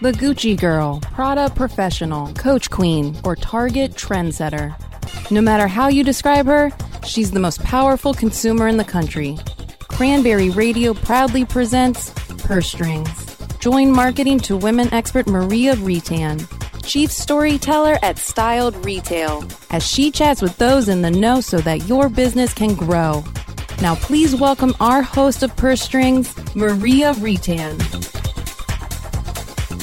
The Gucci Girl, Prada Professional, Coach Queen, or Target Trendsetter. No matter how you describe her, she's the most powerful consumer in the country. Cranberry Radio proudly presents Purse Strings. Join marketing to women expert Maria Retan, chief storyteller at Styled Retail, as she chats with those in the know so that your business can grow. Now, please welcome our host of Purse Strings, Maria Retan.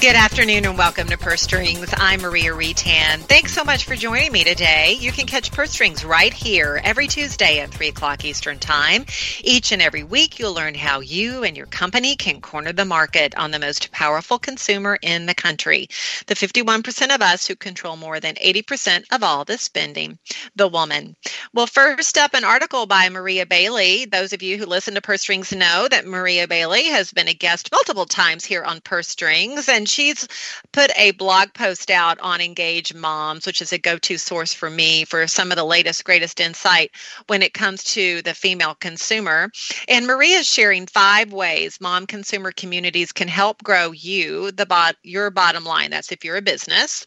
Good afternoon and welcome to Purse Strings. I'm Maria Retan. Thanks so much for joining me today. You can catch Purse Strings right here every Tuesday at 3 o'clock Eastern Time. Each and every week, you'll learn how you and your company can corner the market on the most powerful consumer in the country. The 51% of us who control more than 80% of all the spending, the woman. Well, first up, an article by Maria Bailey. Those of you who listen to Purse Strings know that Maria Bailey has been a guest multiple times here on Purse Strings, and she's put a blog post out on Engage Moms, which is a go to source for me for some of the latest, greatest insight when it comes to the female consumer. And Maria is sharing five ways mom consumer communities can help grow you, the bot, your bottom line. That's if you're a business.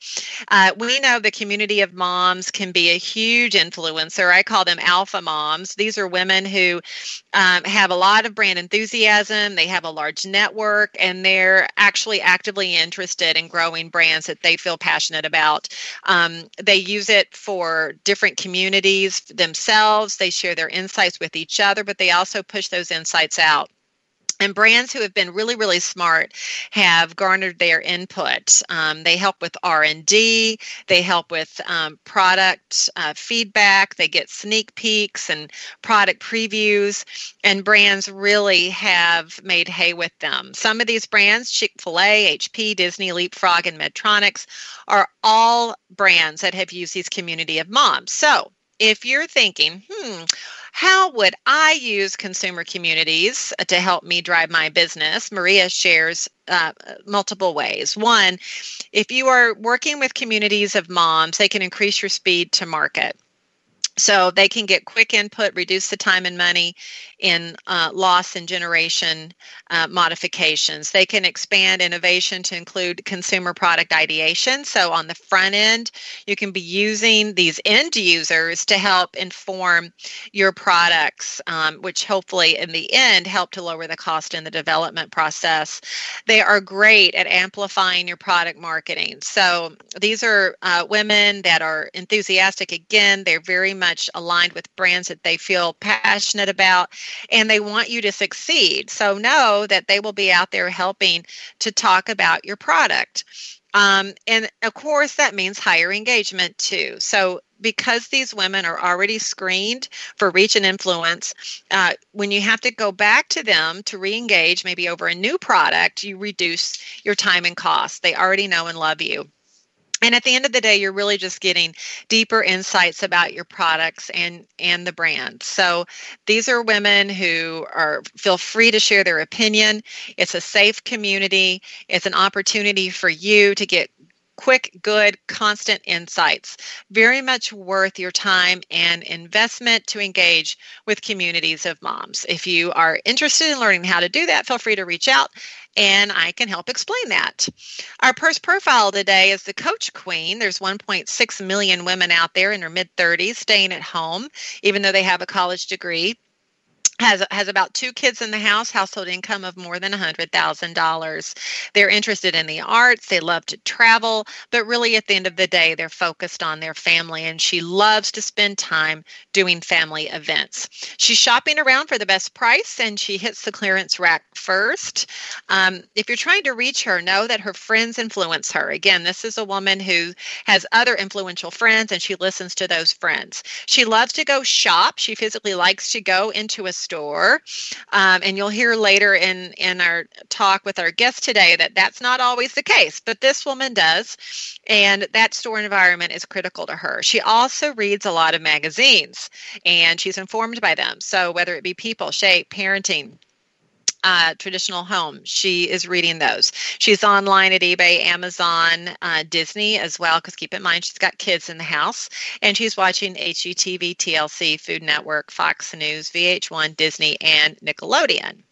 Uh, we know the community of moms can be a huge influencer. I call them alpha moms. These are women who um, have a lot of brand enthusiasm, they have a large network, and they're actually actively interested in growing brands that they feel passionate about. Um, they use it for different communities themselves. They share their insights with each other, but they also push those insights out and brands who have been really really smart have garnered their input. Um, they help with r&d they help with um, product uh, feedback they get sneak peeks and product previews and brands really have made hay with them. Some of these brands chick-fil-a hp disney leapfrog and medtronics are all brands that have used these community of moms. So if you're thinking hmm how would I use consumer communities to help me drive my business? Maria shares uh, multiple ways. One, if you are working with communities of moms, they can increase your speed to market so they can get quick input reduce the time and money in uh, loss and generation uh, modifications. They can expand innovation to include consumer product ideation. So on the front end you can be using these end users to help inform your products um, which hopefully in the end help to lower the cost in the development process. They are great at amplifying your product marketing. So these are uh, women that are enthusiastic. Again they're very much aligned with brands that they feel passionate about and they want you to succeed. So know that they will be out there helping to talk about your product. Um, and of course, that means higher engagement too. So, because these women are already screened for reach and influence, uh, when you have to go back to them to re engage, maybe over a new product, you reduce your time and cost. They already know and love you and at the end of the day you're really just getting deeper insights about your products and and the brand so these are women who are feel free to share their opinion it's a safe community it's an opportunity for you to get quick, good, constant insights. Very much worth your time and investment to engage with communities of moms. If you are interested in learning how to do that, feel free to reach out and I can help explain that. Our purse profile today is the Coach Queen. There's 1.6 million women out there in their mid 30s staying at home, even though they have a college degree has has about two kids in the house household income of more than $100000 they're interested in the arts they love to travel but really at the end of the day they're focused on their family and she loves to spend time doing family events. She's shopping around for the best price and she hits the clearance rack first. Um, if you're trying to reach her know that her friends influence her. Again this is a woman who has other influential friends and she listens to those friends. She loves to go shop. She physically likes to go into a store. Um, and you'll hear later in, in our talk with our guest today that that's not always the case, but this woman does. And that store environment is critical to her. She also reads a lot of magazines and she's informed by them. So whether it be People, Shape, Parenting, uh, traditional home. She is reading those. She's online at eBay, Amazon, uh, Disney as well, because keep in mind she's got kids in the house. And she's watching HGTV, TLC, Food Network, Fox News, VH1, Disney, and Nickelodeon.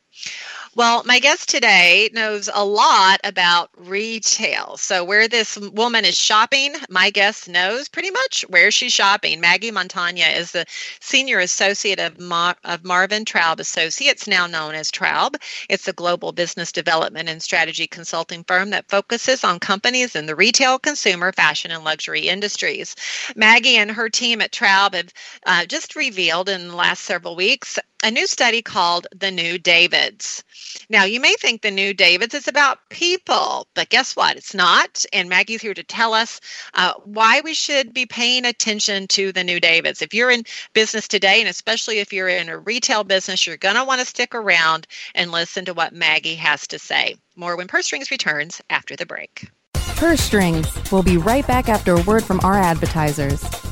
Well, my guest today knows a lot about retail. So, where this woman is shopping, my guest knows pretty much where she's shopping. Maggie Montagna is the senior associate of, Mar- of Marvin Traub Associates, now known as Traub. It's a global business development and strategy consulting firm that focuses on companies in the retail, consumer, fashion, and luxury industries. Maggie and her team at Traub have uh, just revealed in the last several weeks a new study called The New Davids. Now, you may think The New Davids is about people, but guess what? It's not. And Maggie's here to tell us uh, why we should be paying attention to The New Davids. If you're in business today, and especially if you're in a retail business, you're going to want to stick around and listen to what Maggie has to say. More when Purse Strings returns after the break. Purse Strings. We'll be right back after a word from our advertisers.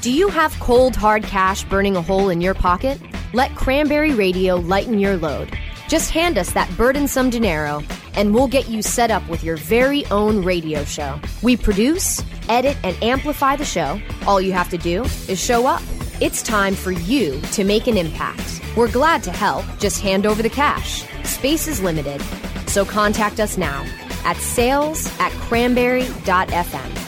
Do you have cold, hard cash burning a hole in your pocket? Let Cranberry Radio lighten your load. Just hand us that burdensome dinero, and we'll get you set up with your very own radio show. We produce, edit, and amplify the show. All you have to do is show up. It's time for you to make an impact. We're glad to help. Just hand over the cash. Space is limited, so contact us now at sales at cranberry.fm.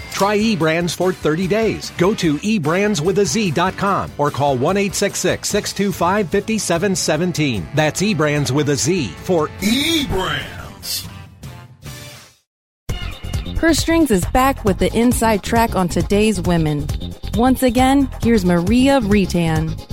Try eBrands for 30 days. Go to eBrandsWithAZ.com or call 1 625 5717. That's eBrands with a Z for eBrands. Purse Strings is back with the inside track on today's women. Once again, here's Maria Retan.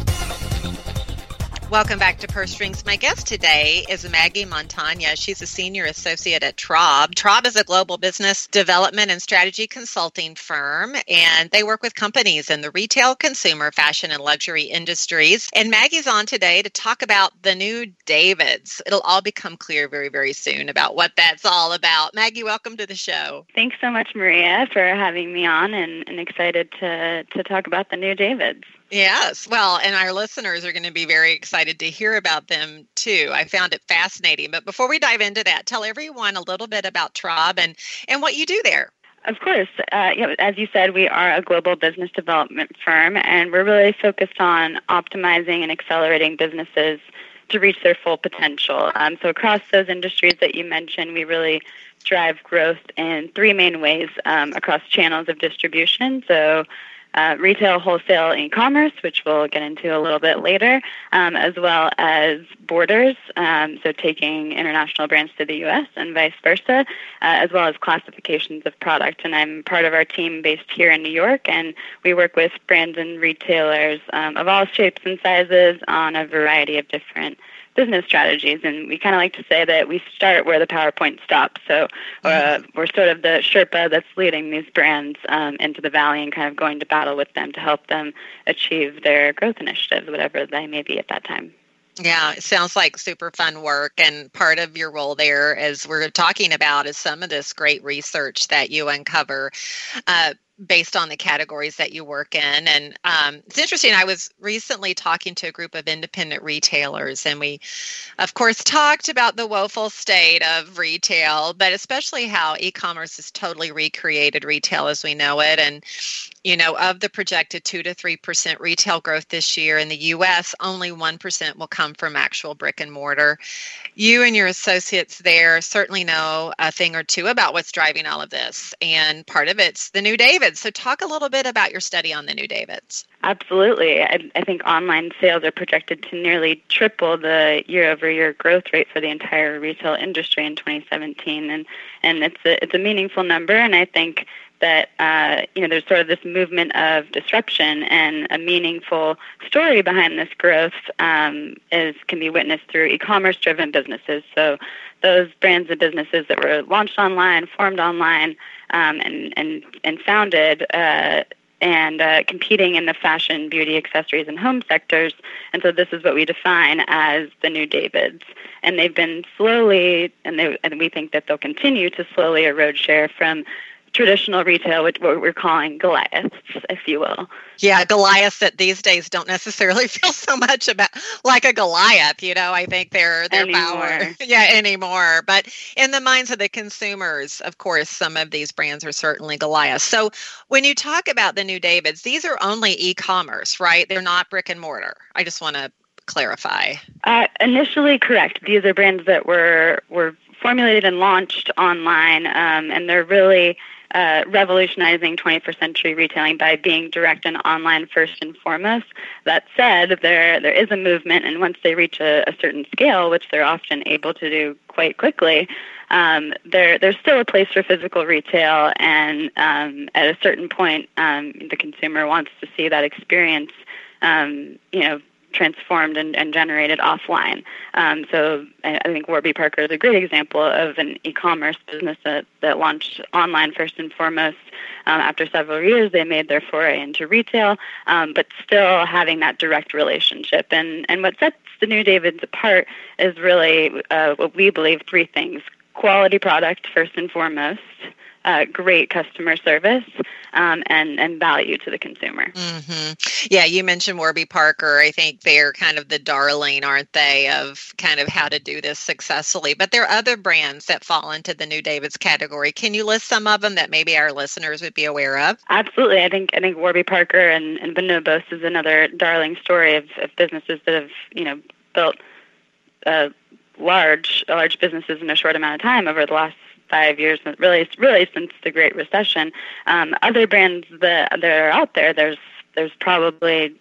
Welcome back to Purse Strings. My guest today is Maggie Montagna. She's a senior associate at Traub. Traub is a global business development and strategy consulting firm, and they work with companies in the retail, consumer, fashion, and luxury industries. And Maggie's on today to talk about the new Davids. It'll all become clear very, very soon about what that's all about. Maggie, welcome to the show. Thanks so much, Maria, for having me on, and, and excited to to talk about the new Davids. Yes. Well, and our listeners are going to be very excited to hear about them too. I found it fascinating. But before we dive into that, tell everyone a little bit about Traub and, and what you do there. Of course. Uh, you know, as you said, we are a global business development firm, and we're really focused on optimizing and accelerating businesses to reach their full potential. Um, so, across those industries that you mentioned, we really drive growth in three main ways um, across channels of distribution. So, uh, retail, wholesale, e-commerce, which we'll get into a little bit later, um, as well as borders, um, so taking international brands to the U.S. and vice versa, uh, as well as classifications of product. And I'm part of our team based here in New York, and we work with brands and retailers um, of all shapes and sizes on a variety of different business strategies. And we kind of like to say that we start where the PowerPoint stops. So uh, mm-hmm. we're sort of the Sherpa that's leading these brands um, into the valley and kind of going to battle with them to help them achieve their growth initiatives, whatever they may be at that time. Yeah, it sounds like super fun work. And part of your role there, as we're talking about, is some of this great research that you uncover. Uh, based on the categories that you work in. And um, it's interesting. I was recently talking to a group of independent retailers, and we, of course, talked about the woeful state of retail, but especially how e commerce has totally recreated retail as we know it. And, you know, of the projected 2 to 3% retail growth this year in the US, only 1% will come from actual brick and mortar. You and your associates there certainly know a thing or two about what's driving all of this. And part of it's the new So, talk a little bit about your study on the new Davids. Absolutely. I, I think online sales are projected to nearly triple the year over year growth rate for the entire retail industry in 2017. And, and it's, a, it's a meaningful number. And I think that uh, you know there's sort of this movement of disruption and a meaningful story behind this growth um, is can be witnessed through e-commerce driven businesses. So those brands and businesses that were launched online, formed online, um, and and and founded. Uh, and uh, competing in the fashion, beauty, accessories, and home sectors. And so this is what we define as the new Davids. And they've been slowly, and, they, and we think that they'll continue to slowly erode share from traditional retail, which what we're calling Goliaths, if you will. Yeah, Goliaths that these days don't necessarily feel so much about like a Goliath. You know, I think their their power, yeah, anymore. But in the minds of the consumers, of course, some of these brands are certainly Goliaths. So when you talk about the new Davids, these are only e-commerce, right? They're not brick and mortar. I just want to clarify. Uh, initially, correct. These are brands that were were formulated and launched online, um, and they're really uh, revolutionizing 21st century retailing by being direct and online first and foremost. That said, there there is a movement, and once they reach a, a certain scale, which they're often able to do quite quickly, um, there there's still a place for physical retail, and um, at a certain point, um, the consumer wants to see that experience. Um, you know, transformed and, and generated offline. Um, so I, I, think Warby Parker is a great example of an e-commerce business that, that launched online first and foremost. Um, after several years, they made their foray into retail, um, but still having that direct relationship. And, and what sets the new Davids apart is really uh, what we believe three things. Quality product, first and foremost, uh, great customer service um, and and value to the consumer. Mm-hmm. Yeah, you mentioned Warby Parker. I think they're kind of the darling, aren't they, of kind of how to do this successfully. But there are other brands that fall into the New Davids category. Can you list some of them that maybe our listeners would be aware of? Absolutely. I think I think Warby Parker and, and Bonobos is another darling story of, of businesses that have you know built. Uh, large large businesses in a short amount of time over the last five years, really, really since the Great Recession. Um, other brands that that are out there, there's there's probably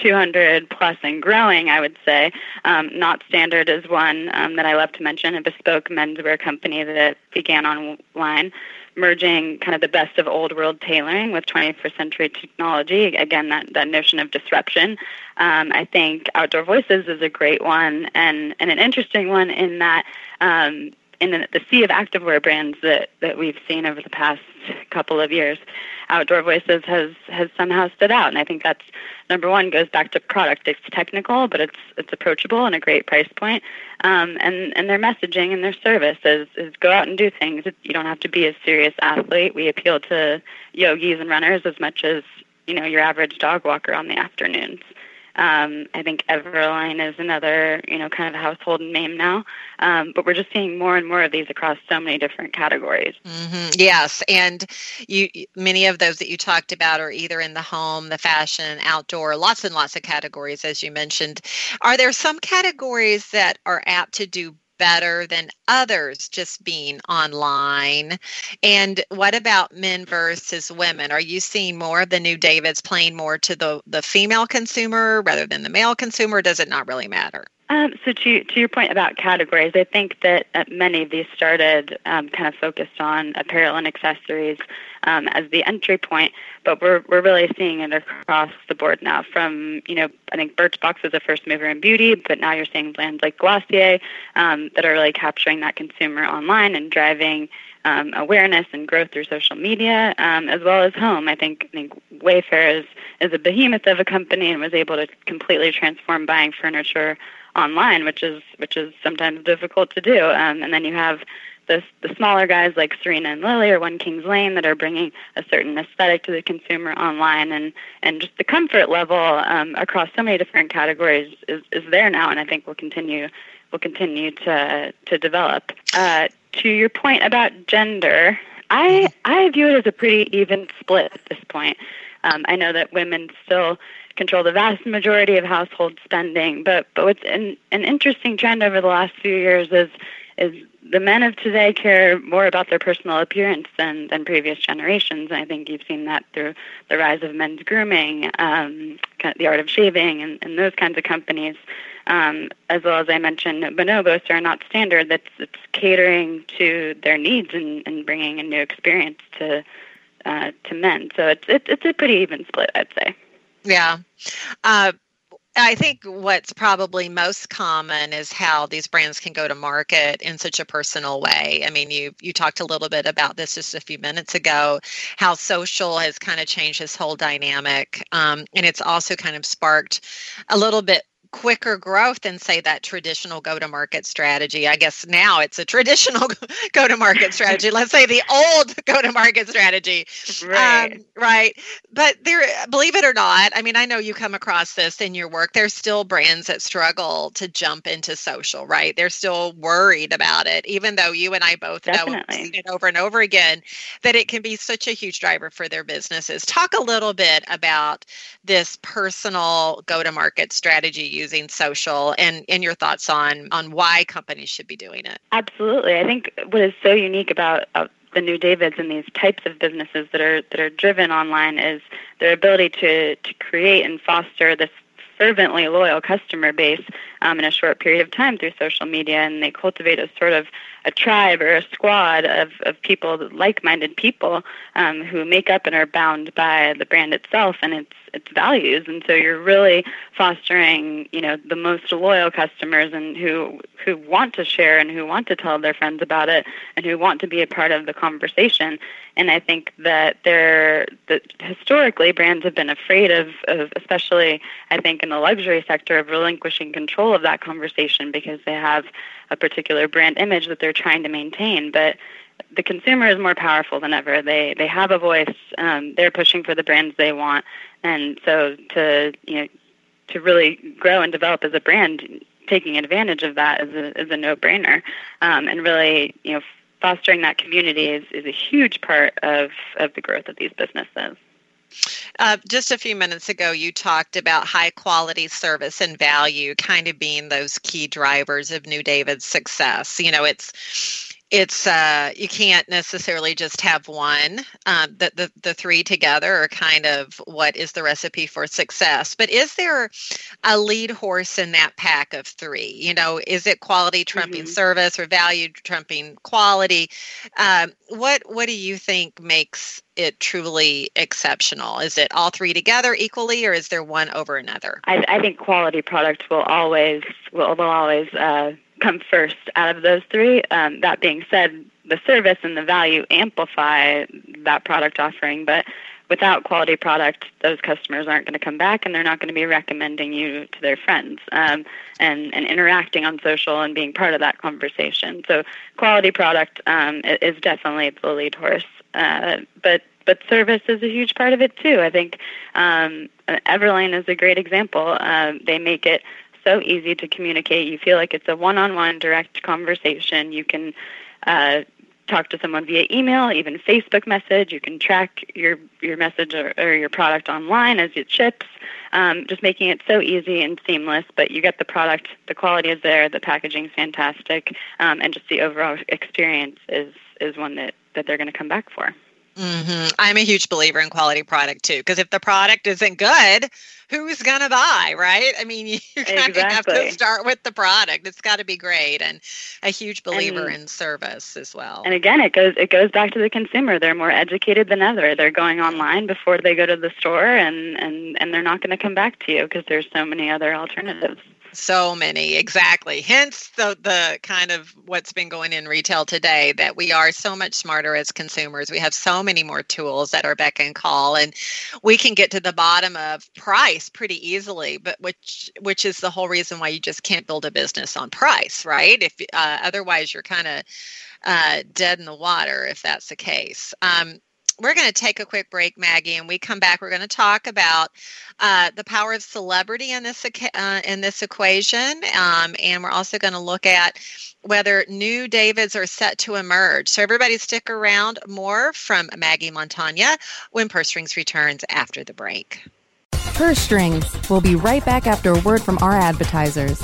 200 plus and growing, I would say. Um, Knot Standard is one um, that I love to mention, a bespoke menswear company that began online, merging kind of the best of old world tailoring with 21st century technology. Again, that, that notion of disruption. Um, I think Outdoor Voices is a great one and, and an interesting one in that um, in the, the sea of activewear brands that, that we've seen over the past couple of years, Outdoor Voices has has somehow stood out, and I think that's number one goes back to product. It's technical, but it's it's approachable and a great price point. Um, and and their messaging and their service is is go out and do things. You don't have to be a serious athlete. We appeal to yogis and runners as much as you know your average dog walker on the afternoons. Um, I think Everlane is another, you know, kind of household name now. Um, but we're just seeing more and more of these across so many different categories. Mm-hmm. Yes, and you many of those that you talked about are either in the home, the fashion, outdoor, lots and lots of categories, as you mentioned. Are there some categories that are apt to do better than others just being online? And what about men versus women? Are you seeing more of the new Davids playing more to the, the female consumer rather than the male consumer? does it not really matter? Um, so to to your point about categories, I think that many of these started um, kind of focused on apparel and accessories um, as the entry point, but we're we're really seeing it across the board now. From you know, I think Birchbox was the first mover in beauty, but now you're seeing brands like Glossier um, that are really capturing that consumer online and driving um, awareness and growth through social media, um, as well as home. I think, I think Wayfair is, is a behemoth of a company and was able to completely transform buying furniture online, which is which is sometimes difficult to do. Um, and then you have the the smaller guys like Serena and Lily or One Kings Lane that are bringing a certain aesthetic to the consumer online, and and just the comfort level um, across so many different categories is, is there now, and I think will continue will continue to to develop. Uh, to your point about gender, I I view it as a pretty even split at this point. Um, I know that women still control the vast majority of household spending, but but what's an, an interesting trend over the last few years is is the men of today care more about their personal appearance than, than previous generations. And I think you've seen that through the rise of men's grooming, um, the art of shaving, and, and those kinds of companies. Um, as well as I mentioned, bonobos are Knot Standard. That's it's catering to their needs and, and bringing a new experience to uh, to men. So it's, it's it's a pretty even split, I'd say. Yeah. Uh, I think what's probably most common is how these brands can go to market in such a personal way. I mean, you you talked a little bit about this just a few minutes ago, how social has kind of changed this whole dynamic, um, and it's also kind of sparked a little bit quicker growth than say that traditional go to market strategy. I guess now it's a traditional go to market strategy. Let's say the old go to market strategy. Right. Um, right. But there believe it or not i mean i know you come across this in your work. There's still brands that struggle to jump into social right? They're still worried about it even though you and i both Definitely. know it over and over again that it can be such a huge driver for their businesses. Talk a little bit about this personal go to market strategy using social and, and your thoughts on, on why companies should be doing it. Absolutely. I think what is so unique about uh, the new Davids and these types of businesses that are that are driven online is their ability to to create and foster this fervently loyal customer base um, in a short period of time through social media, and they cultivate a sort of a tribe or a squad of, of people, like-minded people, um, who make up and are bound by the brand itself and its its values. And so you're really fostering, you know, the most loyal customers and who who want to share and who want to tell their friends about it and who want to be a part of the conversation. And I think that they're that historically brands have been afraid of, of especially I think in the luxury sector of relinquishing control of that conversation because they have a particular brand image that they're trying to maintain. But the consumer is more powerful than ever. They they have a voice. Um, they're pushing for the brands they want, and so to you know to really grow and develop as a brand, taking advantage of that is a is a no brainer, um, and really you know fostering that community is is a huge part of of the growth of these businesses. Uh, just a few minutes ago, you talked about high quality service and value kind of being those key drivers of New David's success. You know, it's it's uh, you can't necessarily just have one. Um, the, the the three together are kind of what is the recipe for success. But is there a lead horse in that pack of three? You know, is it quality trumping Mhm. service or value trumping quality? Um, what what do you think makes it truly exceptional? Is it all three together equally, or is there one over another? I, I think quality product will always will, will always uh, come first out of those three. Um, that being said, the service and the value amplify that product offering, but without quality product, those customers aren't going to come back, and they're not going to be recommending you to their friends um, and and interacting on social and being part of that conversation. So, quality product um, is definitely the lead horse, uh, but but service is a huge part of it too. I think um, Everlane is a great example. Um, they make it so easy to communicate. You feel like it's a one-on-one direct conversation. You can uh, talk to someone via email, even Facebook message. You can track your your message or, or your product online as it ships. Um, just making it so easy and seamless. But you get the product, the quality is there, the packaging's fantastic, um, and just the overall experience is is one that that they're going to come back for. Hmm I'm a huge believer in quality product too, because if the product isn't good, who's gonna buy, right? I mean, you kind of have to start with the product. It's got to be great, and a huge believer And- in service as well. And again, it goes it goes back to the consumer. They're more educated than ever. They're going online before they go to the store, and and and they're not going to come back to you because there's so many other alternatives. So many, exactly. Hence the the kind of what's been going in retail today that we are so much smarter as consumers. We have so many more tools at our beck and call, and we can get to the bottom of price pretty easily. But which which is the whole reason why you just can't build a business on price, right? If uh, otherwise you're kind of uh, dead in the water if that's the case. Um, we're going to take a quick break, Maggie, and we come back. We're going to talk about uh, the power of celebrity in this uh, in this equation, um, and we're also going to look at whether new Davids are set to emerge. So everybody, stick around. More from Maggie Montagna when Purse Strings returns after the break. Purse Strings. We'll be right back after a word from our advertisers.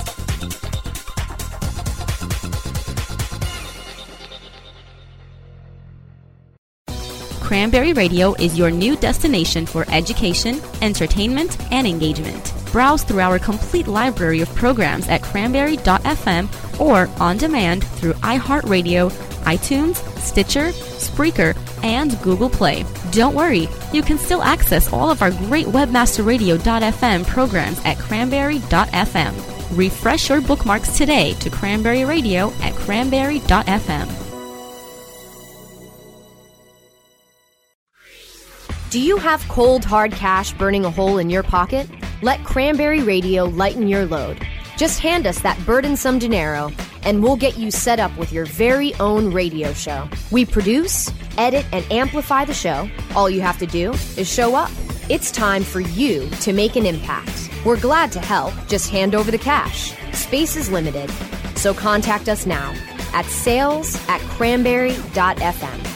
Cranberry Radio is your new destination for education, entertainment, and engagement. Browse through our complete library of programs at cranberry.fm or on demand through iHeartRadio, iTunes, Stitcher, Spreaker, and Google Play. Don't worry, you can still access all of our great webmasterradio.fm programs at cranberry.fm. Refresh your bookmarks today to Cranberry Radio at cranberry.fm. Do you have cold, hard cash burning a hole in your pocket? Let Cranberry Radio lighten your load. Just hand us that burdensome dinero, and we'll get you set up with your very own radio show. We produce, edit, and amplify the show. All you have to do is show up. It's time for you to make an impact. We're glad to help. Just hand over the cash. Space is limited, so contact us now at sales at cranberry.fm.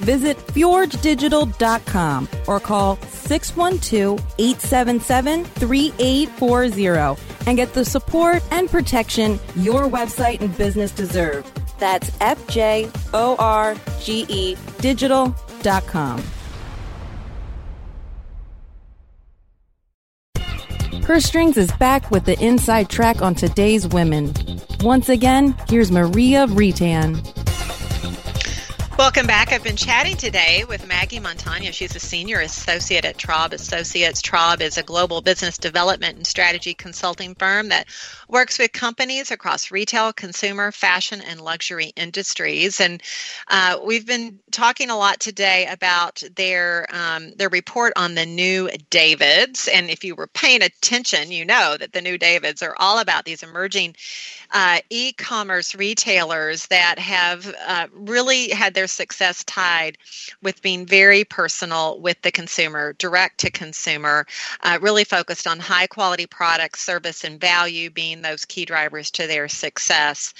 Visit fjorgedigital.com or call 612-877-3840 and get the support and protection your website and business deserve. That's F-J-O-R-G-E digital.com. Purse Strings is back with the inside track on today's women. Once again, here's Maria Retan. Welcome back. I've been chatting today with Maggie Montagna. She's a senior associate at Traub Associates. Traub is a global business development and strategy consulting firm that works with companies across retail, consumer, fashion, and luxury industries. And uh, we've been talking a lot today about their um, their report on the new Davids. And if you were paying attention, you know that the new Davids are all about these emerging uh, e-commerce retailers that have uh, really had their success tied with being very personal with the consumer, direct to consumer, uh, really focused on high quality products, service, and value being those key drivers to their success.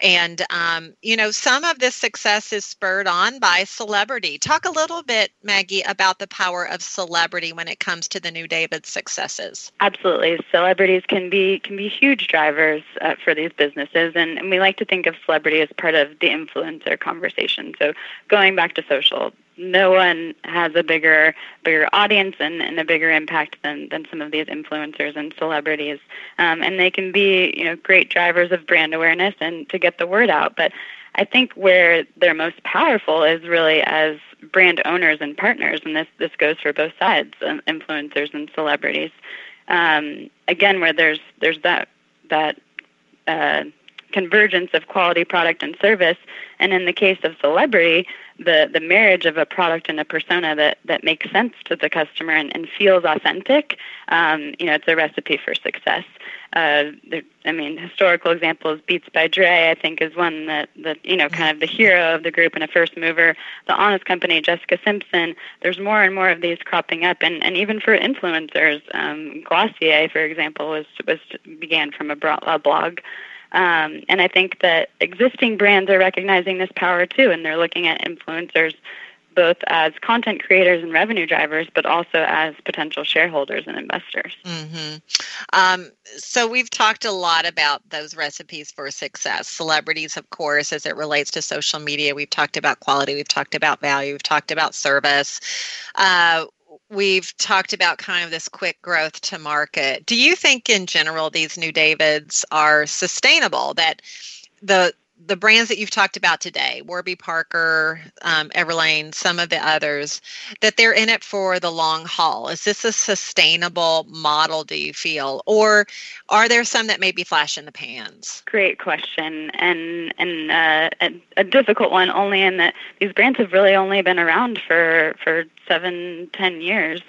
And, um, you know, some of this success is spurred on by celebrity. Talk a little bit, Maggie, about the power of celebrity when it comes to the New David successes. Absolutely. Celebrities can be can be huge drivers uh, for these businesses, and, and we like to think of celebrity as part of the influencer conversation. So going back to social, no one has a bigger bigger audience and, and a bigger impact than, than some of these influencers and celebrities. Um, and they can be, you know, great drivers of brand awareness and to get the word out. But I think where they're most powerful is really as brand owners and partners, and this this goes for both sides, influencers and celebrities. Um, again, where there's there's that that uh, convergence of quality product and service, and in the case of celebrity, the the marriage of a product and a persona that that makes sense to the customer and, and feels authentic. Um, you know, it's a recipe for success. Uh, there, I mean, historical examples, Beats by Dre, I think, is one that, that, you know, kind of the hero of the group and a first mover. The Honest Company, Jessica Simpson, there's more and more of these cropping up. And, and even for influencers, um, Glossier, for example, was, was began from a, blog. Um, and I think that existing brands are recognizing this power too, and they're looking at influencers both as content creators and revenue drivers, but also as potential shareholders and investors. Mm-hmm. Um, so, we've talked a lot about those recipes for success. Celebrities, of course, as it relates to social media. We've talked about quality, we've talked about value, we've talked about service. Uh, we've talked about kind of this quick growth to market. Do you think, in general, these new Davids are sustainable? That the the brands that you've talked about today, Warby Parker, um, Everlane, some of the others, that they're in it for the long haul. Is this a sustainable model, do you feel? Or are there some that may be flash in the pans? Great question, and and uh, a, a difficult one only in that these brands have really only been around for for seven, ten years.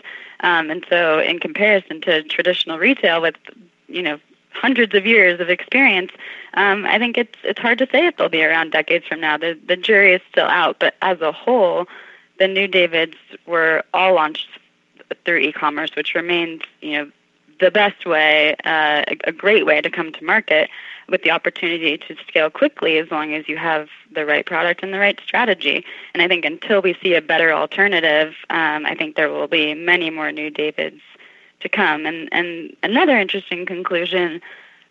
Um, and so, in comparison to traditional retail, with you know hundreds of years of experience, um, I think it's it's hard to say if they'll be around decades from now. The the jury is still out, but as a whole, the new Davids were all launched through e-commerce, which remains you know the best way, uh, a, great way to come to market with the opportunity to scale quickly as long as you have the right product and the right strategy. And I think until we see a better alternative, um, I think there will be many more new Davids to come. And, and another interesting conclusion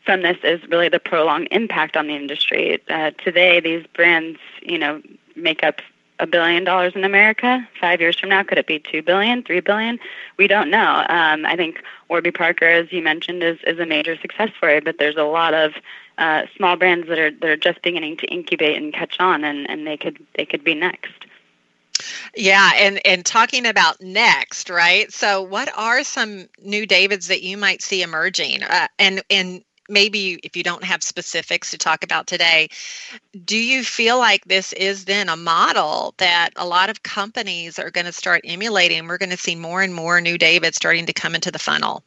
from this is really the prolonged impact on the industry. Uh, today, these brands, you know, make up a billion dollars in America. Five years from now, could it be two billion, three billion? We don't know. Um, I think Warby Parker, as you mentioned, is, is a major success story, but there's a lot of uh, small brands that are that are just beginning to incubate and catch on, and, and they could they could be next. Yeah, and and talking about next, right? So, what are some new Davids that you might see emerging? Uh, and and maybe if you don't have specifics to talk about today, do you feel like this is then a model that a lot of companies are going to start emulating? We're going to see more and more new David starting to come into the funnel.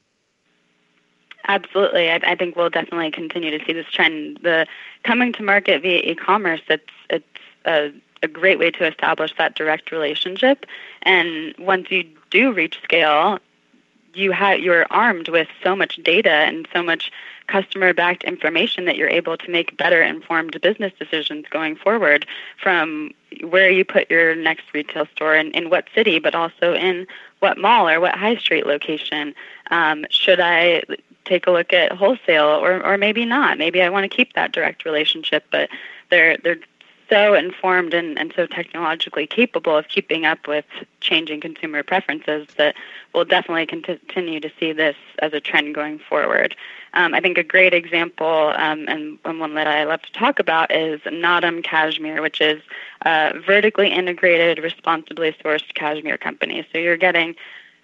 Absolutely, I, I think we'll definitely continue to see this trend. The coming to market via e-commerce, it's it's a a great way to establish that direct relationship. And once you do reach scale, you have you're armed with so much data and so much customer backed information that you're able to make better informed business decisions going forward from where you put your next retail store and in what city but also in what mall or what high street location. Um, should i take a look at wholesale or, or maybe not? Maybe i want to keep that direct relationship but they're they're so informed and, and so technologically capable of keeping up with changing consumer preferences that we'll definitely continue to see this as a trend going forward. Um, I think a great example um, and, and, one that I love to talk about is Naadam Cashmere, which is a vertically integrated, responsibly sourced cashmere company. So you're getting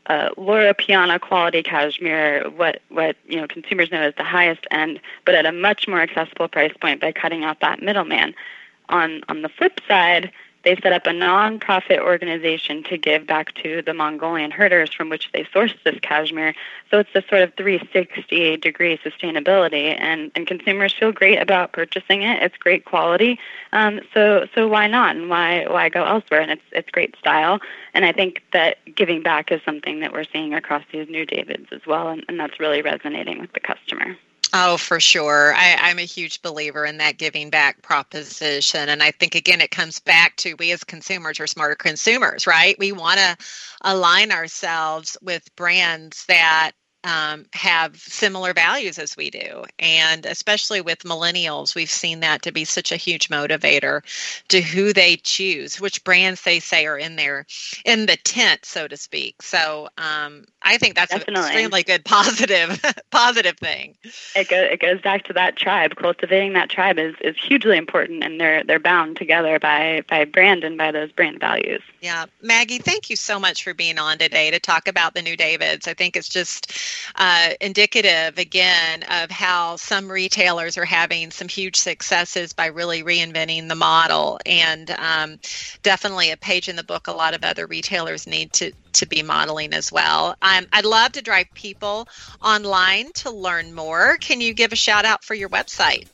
uh, Loro Piana quality cashmere, what what you know consumers know as the highest end, but at a much more accessible price point by cutting out that middleman on on the flip side, they set up a nonprofit organization to give back to the Mongolian herders from which they sourced this cashmere. So it's this sort of 360 degree sustainability, and, and consumers feel great about purchasing it. It's great quality, um, so so why not? And why why go elsewhere? And it's it's great style. And I think that giving back is something that we're seeing across these new Davids as well, and, and that's really resonating with the customer. Oh, for sure. I, am a huge believer in that giving back proposition. And I think, again, it comes back to we as consumers are smarter consumers, right? We want to align ourselves with brands that um, have similar values as we do. And especially with millennials, we've seen that to be such a huge motivator to who they choose, which brands they say are in there, in the tent, so to speak. So um, I think that's Definitely. an extremely good positive, positive thing. It goes, it goes back to that tribe. Cultivating that tribe is, is hugely important, and they're they're bound together by by brand and by those brand values. Yeah, Maggie, thank you so much for being on today to talk about the new Davids. I think it's just uh, indicative again of how some retailers are having some huge successes by really reinventing the model. And um, definitely a page in the book a lot of other retailers need to to be modeling as well. Um, i'd love to drive people online to learn more. Can you give a shout out for your website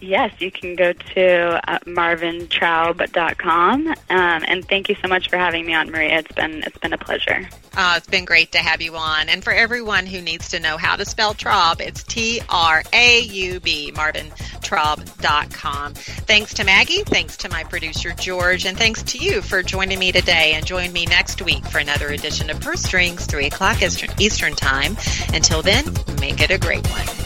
Yes, you can go to uh, marvintraub.com. Um, and thank you so much for having me on, Maria. It's been it's been a pleasure. Oh, it's been great to have you on. And for everyone who needs to know how to spell Traub, it's T R A U B, marvintraub.com. Thanks to Maggie. Thanks to my producer, George. And thanks to you for joining me today. And join me next week for another edition of Purse Strings, 3 o'clock Eastern Time. Until then, make it a great one.